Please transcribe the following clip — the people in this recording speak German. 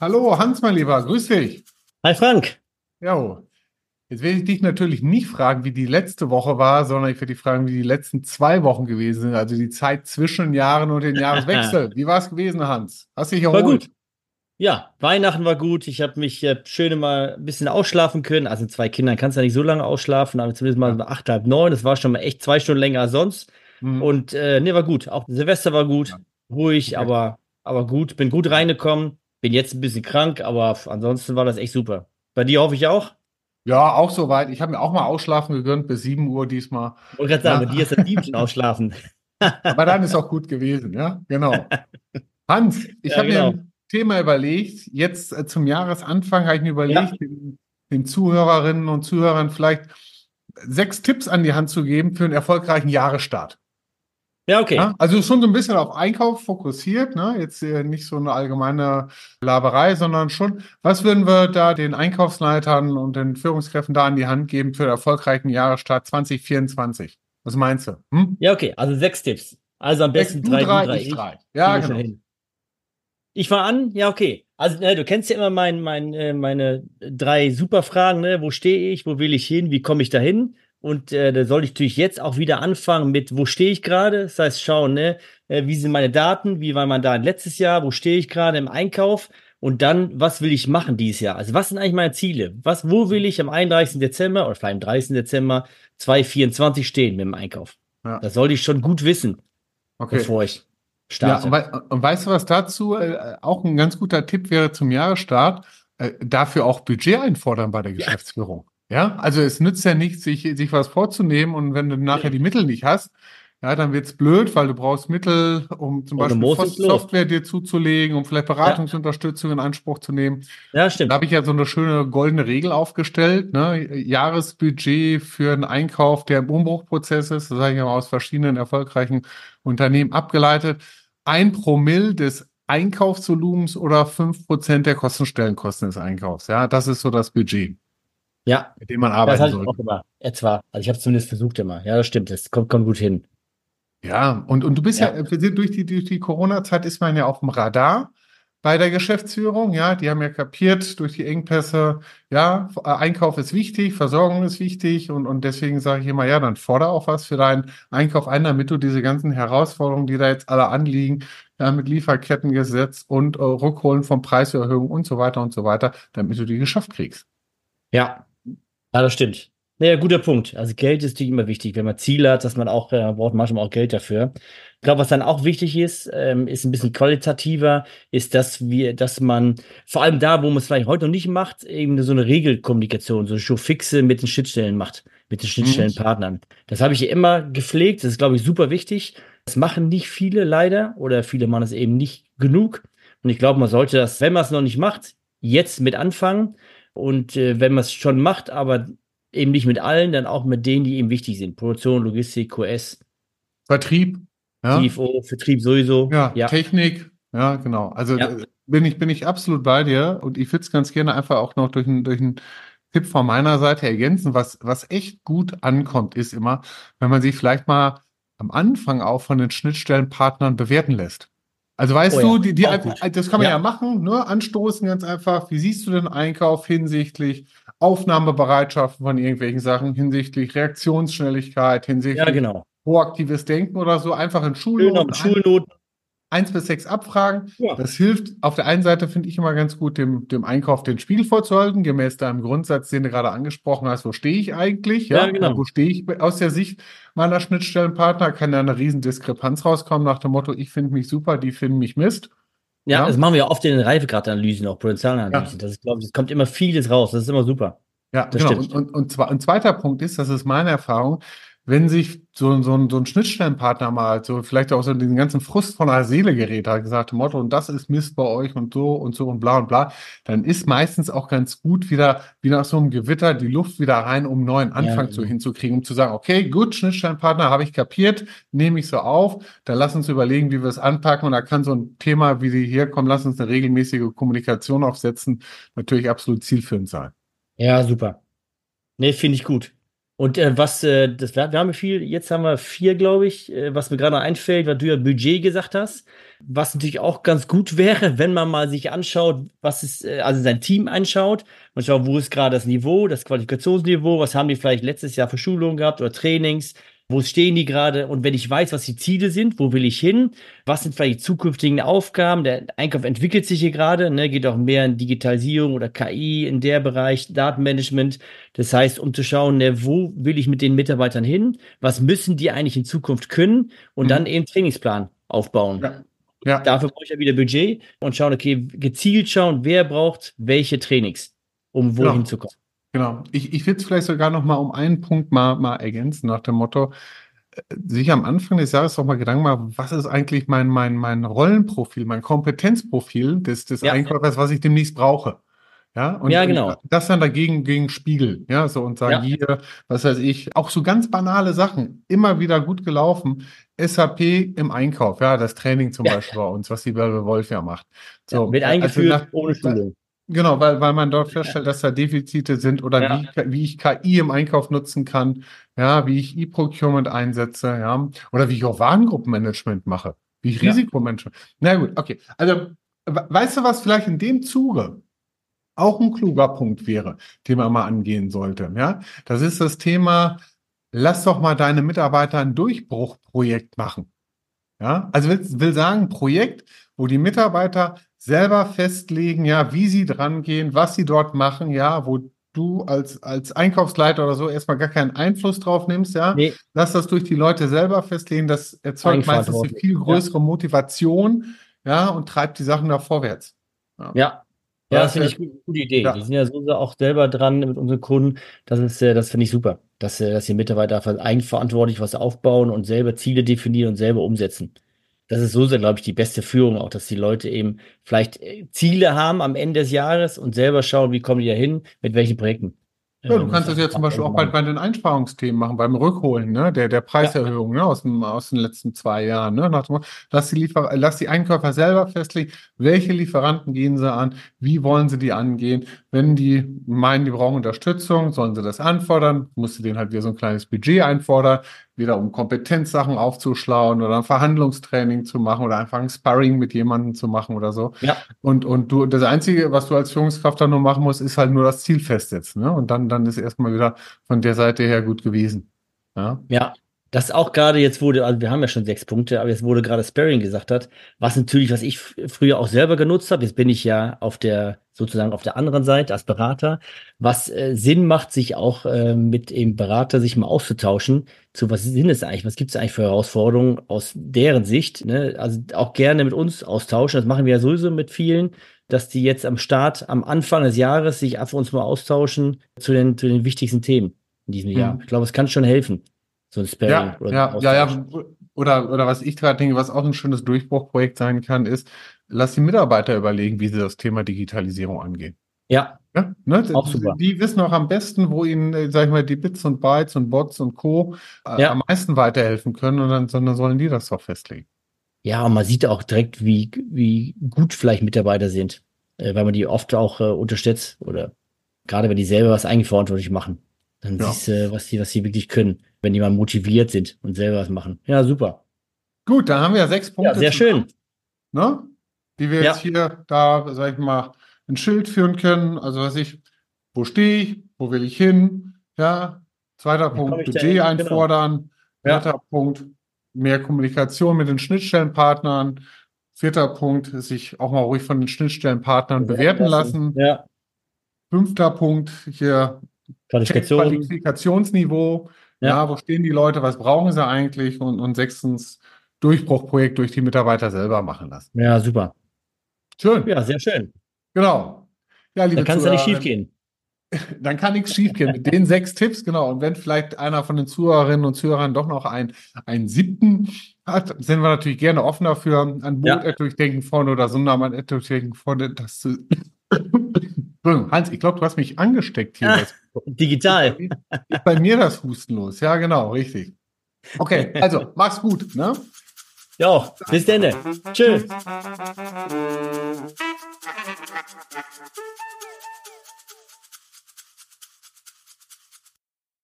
Hallo Hans, mein Lieber, grüß dich. Hi Frank. Ja, jetzt werde ich dich natürlich nicht fragen, wie die letzte Woche war, sondern ich werde dich fragen, wie die letzten zwei Wochen gewesen sind, also die Zeit zwischen den Jahren und den Jahreswechsel. wie war es gewesen, Hans? Hast du dich erholt? War gut. Ja, Weihnachten war gut. Ich habe mich äh, schön mal ein bisschen ausschlafen können. Also zwei Kindern kannst du ja nicht so lange ausschlafen, aber zumindest mal acht, halb neun. Das war schon mal echt zwei Stunden länger als sonst. Mhm. Und äh, nee, war gut. Auch Silvester war gut, ja. ruhig, okay. aber, aber gut. Bin gut reingekommen. Bin jetzt ein bisschen krank, aber ansonsten war das echt super. Bei dir hoffe ich auch? Ja, auch soweit. Ich habe mir auch mal ausschlafen gegönnt bis 7 Uhr diesmal. Ich wollte gerade sagen, ja. bei dir ist das Liebchen ausschlafen. aber dann ist auch gut gewesen, ja, genau. Hans, ich ja, habe genau. mir Thema überlegt. Jetzt äh, zum Jahresanfang habe ich mir überlegt, ja. den, den, Zuhörerinnen und Zuhörern vielleicht sechs Tipps an die Hand zu geben für einen erfolgreichen Jahresstart. Ja, okay. Ja, also schon so ein bisschen auf Einkauf fokussiert, ne? Jetzt äh, nicht so eine allgemeine Laberei, sondern schon, was würden wir da den Einkaufsleitern und den Führungskräften da an die Hand geben für einen erfolgreichen Jahresstart 2024? Was meinst du? Hm? Ja, okay. Also sechs Tipps. Also am besten drei, drei, drei, ich drei. Ja, genau. Ich war an, ja, okay. Also, ne, du kennst ja immer mein, mein, äh, meine drei Superfragen, ne? Wo stehe ich, wo will ich hin, wie komme ich da hin? Und äh, da soll ich natürlich jetzt auch wieder anfangen mit, wo stehe ich gerade? Das heißt, schauen, ne, äh, wie sind meine Daten, wie war mein Daten letztes Jahr, wo stehe ich gerade im Einkauf? Und dann, was will ich machen dieses Jahr? Also, was sind eigentlich meine Ziele? Was, wo will ich am 31. Dezember oder vielleicht am 30. Dezember 2024 stehen mit dem Einkauf? Ja. Das sollte ich schon gut wissen, okay. bevor ich starte. Ja, und, weißt du, was dazu äh, auch ein ganz guter Tipp wäre zum Jahresstart? Äh, dafür auch Budget einfordern bei der Geschäftsführung. Ja, ja? also es nützt ja nichts, sich, sich was vorzunehmen und wenn du nachher die Mittel nicht hast, ja, dann wird's blöd, weil du brauchst Mittel, um zum Beispiel Software dir zuzulegen, um vielleicht Beratungsunterstützung in Anspruch zu nehmen. Ja, stimmt. Da habe ich ja so eine schöne goldene Regel aufgestellt, ne? Jahresbudget für einen Einkauf, der im Umbruchprozess ist, das habe ich ja aus verschiedenen erfolgreichen Unternehmen abgeleitet. Ein Promille des Einkaufsvolumens oder fünf Prozent der Kostenstellenkosten des Einkaufs. Ja, das ist so das Budget. Ja. Mit dem man arbeiten das soll. Auch immer. Etwa. Also ich habe zumindest versucht immer. Ja, das stimmt. Das kommt, kommt gut hin. Ja, und, und du bist ja, ja wir sind durch die, durch die Corona-Zeit ist man ja auf dem Radar bei der Geschäftsführung. Ja, die haben ja kapiert durch die Engpässe, ja, Einkauf ist wichtig, Versorgung ist wichtig und, und deswegen sage ich immer, ja, dann fordere auch was für deinen Einkauf ein, damit du diese ganzen Herausforderungen, die da jetzt alle anliegen, ja, mit Lieferkettengesetz und äh, Rückholen von Preiserhöhungen und so weiter und so weiter, damit du die geschafft kriegst. Ja, ja, das stimmt. Naja, guter Punkt. Also Geld ist natürlich immer wichtig. Wenn man Ziele hat, dass man auch, äh, braucht manchmal auch Geld dafür. Ich glaube, was dann auch wichtig ist, ähm, ist ein bisschen qualitativer, ist, dass wir, dass man, vor allem da, wo man es vielleicht heute noch nicht macht, eben so eine Regelkommunikation, so eine Showfixe mit den Schnittstellen macht, mit den Schnittstellenpartnern. Das habe ich hier immer gepflegt. Das ist, glaube ich, super wichtig. Das machen nicht viele leider oder viele machen es eben nicht genug. Und ich glaube, man sollte das, wenn man es noch nicht macht, jetzt mit anfangen. Und äh, wenn man es schon macht, aber eben nicht mit allen, dann auch mit denen, die eben wichtig sind. Produktion, Logistik, QS. Vertrieb. Ja. CFO, Vertrieb sowieso. Ja, ja. Technik. Ja, genau. Also ja. Äh, bin ich, bin ich absolut bei dir und ich würde es ganz gerne einfach auch noch durch einen durch Tipp von meiner Seite ergänzen. Was, was echt gut ankommt, ist immer, wenn man sich vielleicht mal am Anfang auch von den Schnittstellenpartnern bewerten lässt. Also weißt oh, du, die, die, das kann man ja. ja machen, ne? Anstoßen ganz einfach. Wie siehst du den Einkauf hinsichtlich Aufnahmebereitschaft von irgendwelchen Sachen, hinsichtlich Reaktionsschnelligkeit, hinsichtlich ja, genau. proaktives Denken oder so? Einfach in Schulnoten. Schulnoten. Eins bis sechs abfragen. Ja. Das hilft auf der einen Seite, finde ich immer ganz gut, dem, dem Einkauf den Spiegel vorzuhalten, gemäß deinem Grundsatz, den du gerade angesprochen hast. Wo stehe ich eigentlich? Ja, ja genau. Wo stehe ich aus der Sicht meiner Schnittstellenpartner? Kann da eine riesen Diskrepanz rauskommen nach dem Motto, ich finde mich super, die finden mich Mist. Ja, ja, das machen wir oft in den Reifegradanalysen, auch Potenzialanalysen. Ja. Das ist, glaube ich, es kommt immer vieles raus. Das ist immer super. Ja, das genau. Stimmt. Und, und, und zwar, ein zweiter Punkt ist, das ist meine Erfahrung, wenn sich so, so, ein, so ein Schnittstellenpartner mal so vielleicht auch so den ganzen Frust von der Seele gerät hat, gesagt, Motto, und das ist Mist bei euch und so und so und bla und bla, dann ist meistens auch ganz gut wieder, wie nach so einem Gewitter, die Luft wieder rein, um einen neuen Anfang ja, zu, hinzukriegen, um zu sagen, okay, gut, Schnittstellenpartner habe ich kapiert, nehme ich so auf, dann lass uns überlegen, wie wir es anpacken und da kann so ein Thema, wie sie hier kommen, lass uns eine regelmäßige Kommunikation aufsetzen, natürlich absolut zielführend sein. Ja, super. Nee, finde ich gut. Und äh, was, äh, das, wir haben viel, jetzt haben wir vier, glaube ich, äh, was mir gerade einfällt, weil du ja Budget gesagt hast. Was natürlich auch ganz gut wäre, wenn man mal sich anschaut, was ist, äh, also sein Team anschaut. Und schaut, wo ist gerade das Niveau, das Qualifikationsniveau, was haben die vielleicht letztes Jahr für Schulungen gehabt oder Trainings, wo stehen die gerade? Und wenn ich weiß, was die Ziele sind, wo will ich hin? Was sind vielleicht die zukünftigen Aufgaben? Der Einkauf entwickelt sich hier gerade, ne, geht auch mehr in Digitalisierung oder KI in der Bereich, Datenmanagement. Das heißt, um zu schauen, ne, wo will ich mit den Mitarbeitern hin? Was müssen die eigentlich in Zukunft können? Und mhm. dann eben Trainingsplan aufbauen. Ja. Ja. Dafür brauche ich ja wieder Budget und schauen, okay, gezielt schauen, wer braucht welche Trainings, um wohin genau. zu kommen. Genau. Ich, ich will es vielleicht sogar noch mal um einen Punkt mal, mal ergänzen, nach dem Motto, äh, sich am Anfang des Jahres doch mal Gedanken machen, was ist eigentlich mein, mein, mein Rollenprofil, mein Kompetenzprofil des, des ja. Einkäufers, was ich demnächst brauche. Ja, und, ja, genau. Das dann dagegen gegen Spiegel, ja, so und sagen ja. hier, was weiß ich, auch so ganz banale Sachen, immer wieder gut gelaufen. SAP im Einkauf, ja, das Training zum ja. Beispiel bei uns, was die Börbe Wolf ja macht. So, wird eingeführt also nach, ohne Schulung. Genau, weil, weil man dort feststellt, dass da Defizite sind oder ja. wie, wie ich KI im Einkauf nutzen kann, ja, wie ich E-Procurement einsetze, ja, oder wie ich auch Warengruppenmanagement mache, wie ich ja. Risikomanagement. Na gut, okay. Also, weißt du, was vielleicht in dem Zuge auch ein kluger Punkt wäre, den man mal angehen sollte, ja? Das ist das Thema, lass doch mal deine Mitarbeiter ein Durchbruchprojekt machen. Ja, also will, will sagen, Projekt, wo die Mitarbeiter selber festlegen, ja, wie sie dran gehen, was sie dort machen, ja, wo du als, als Einkaufsleiter oder so erstmal gar keinen Einfluss drauf nimmst, ja. Nee. Lass das durch die Leute selber festlegen. Das erzeugt meistens eine viel größere ja. Motivation, ja, und treibt die Sachen da vorwärts. Ja. ja. Ja, das finde ich eine gute Idee. Die sind ja so auch selber dran mit unseren Kunden. Das ist, das finde ich super, dass, äh, dass die Mitarbeiter eigenverantwortlich was aufbauen und selber Ziele definieren und selber umsetzen das ist so, glaube ich, die beste Führung auch, dass die Leute eben vielleicht äh, Ziele haben am Ende des Jahres und selber schauen, wie kommen die da hin, mit welchen Projekten. Ja, du kannst das ja zum Beispiel auch bei, bei den Einsparungsthemen machen, beim Rückholen, ne, der, der Preiserhöhung, ja. ne, aus, dem, aus den letzten zwei Jahren, ne, nach dem, lass die Liefer, lass die Einkäufer selber festlegen, welche Lieferanten gehen sie an, wie wollen sie die angehen. Wenn die meinen, die brauchen Unterstützung, sollen sie das anfordern, musst du denen halt wieder so ein kleines Budget einfordern wieder um Kompetenzsachen aufzuschlauen oder ein Verhandlungstraining zu machen oder einfach ein Sparring mit jemandem zu machen oder so. Ja. Und, und du, das Einzige, was du als Führungskraft dann nur machen musst, ist halt nur das Ziel festsetzen. Ne? Und dann, dann ist erstmal wieder von der Seite her gut gewesen. Ja. ja. Das auch gerade jetzt wurde, also wir haben ja schon sechs Punkte, aber jetzt wurde gerade Sparring gesagt hat, was natürlich, was ich früher auch selber genutzt habe, jetzt bin ich ja auf der, sozusagen auf der anderen Seite als Berater, was äh, Sinn macht, sich auch äh, mit dem Berater sich mal auszutauschen, zu was sind es eigentlich, was gibt es eigentlich für Herausforderungen aus deren Sicht, ne? also auch gerne mit uns austauschen, das machen wir ja sowieso mit vielen, dass die jetzt am Start, am Anfang des Jahres sich einfach uns mal austauschen zu den, zu den wichtigsten Themen in diesem Jahr. Mhm. Ich glaube, es kann schon helfen. So ein Sparring ja, oder ja, ja, ja, oder, oder was ich gerade denke, was auch ein schönes Durchbruchprojekt sein kann, ist, lass die Mitarbeiter überlegen, wie sie das Thema Digitalisierung angehen. Ja. ja ne? Auch super. Die wissen auch am besten, wo ihnen, sag ich mal, die Bits und Bytes und Bots und Co. Äh, ja. am meisten weiterhelfen können und dann, sondern sollen die das doch festlegen. Ja, und man sieht auch direkt, wie, wie gut vielleicht Mitarbeiter sind, äh, weil man die oft auch äh, unterstützt oder gerade wenn die selber was eigenverantwortlich machen. Dann ja. siehst du, was die, was die wirklich können, wenn die mal motiviert sind und selber was machen. Ja, super. Gut, da haben wir ja sechs Punkte. Ja, sehr schön. Ne? Die wir ja. jetzt hier da, sag ich mal, ein Schild führen können. Also, was ich, wo stehe ich, wo will ich hin? Ja. Zweiter Punkt, Budget genau. einfordern. Genau. Dritter Punkt, mehr Kommunikation mit den Schnittstellenpartnern. Vierter Punkt, sich auch mal ruhig von den Schnittstellenpartnern bewerten lassen. lassen. Ja. Fünfter Punkt, hier Qualifikation. Qualifikationsniveau. Ja. ja. wo stehen die Leute, was brauchen sie eigentlich? Und, und sechstens, Durchbruchprojekt durch die Mitarbeiter selber machen lassen. Ja, super. Schön. Ja, sehr schön. Genau. Ja, liebe Dann kann es ja nicht schief gehen. Dann kann nichts schief gehen mit den sechs Tipps, genau. Und wenn vielleicht einer von den Zuhörerinnen und Zuhörern doch noch ein, einen siebten hat, sind wir natürlich gerne offen dafür, an Boot ja. durchdenken von oder Sundermann durchdenken von, das zu Hans, ich glaube, du hast mich angesteckt hier. Ah, digital. Ist bei mir das Husten los. Ja, genau, richtig. Okay, also mach's gut. Ne? Ja, bis dann. Tschüss.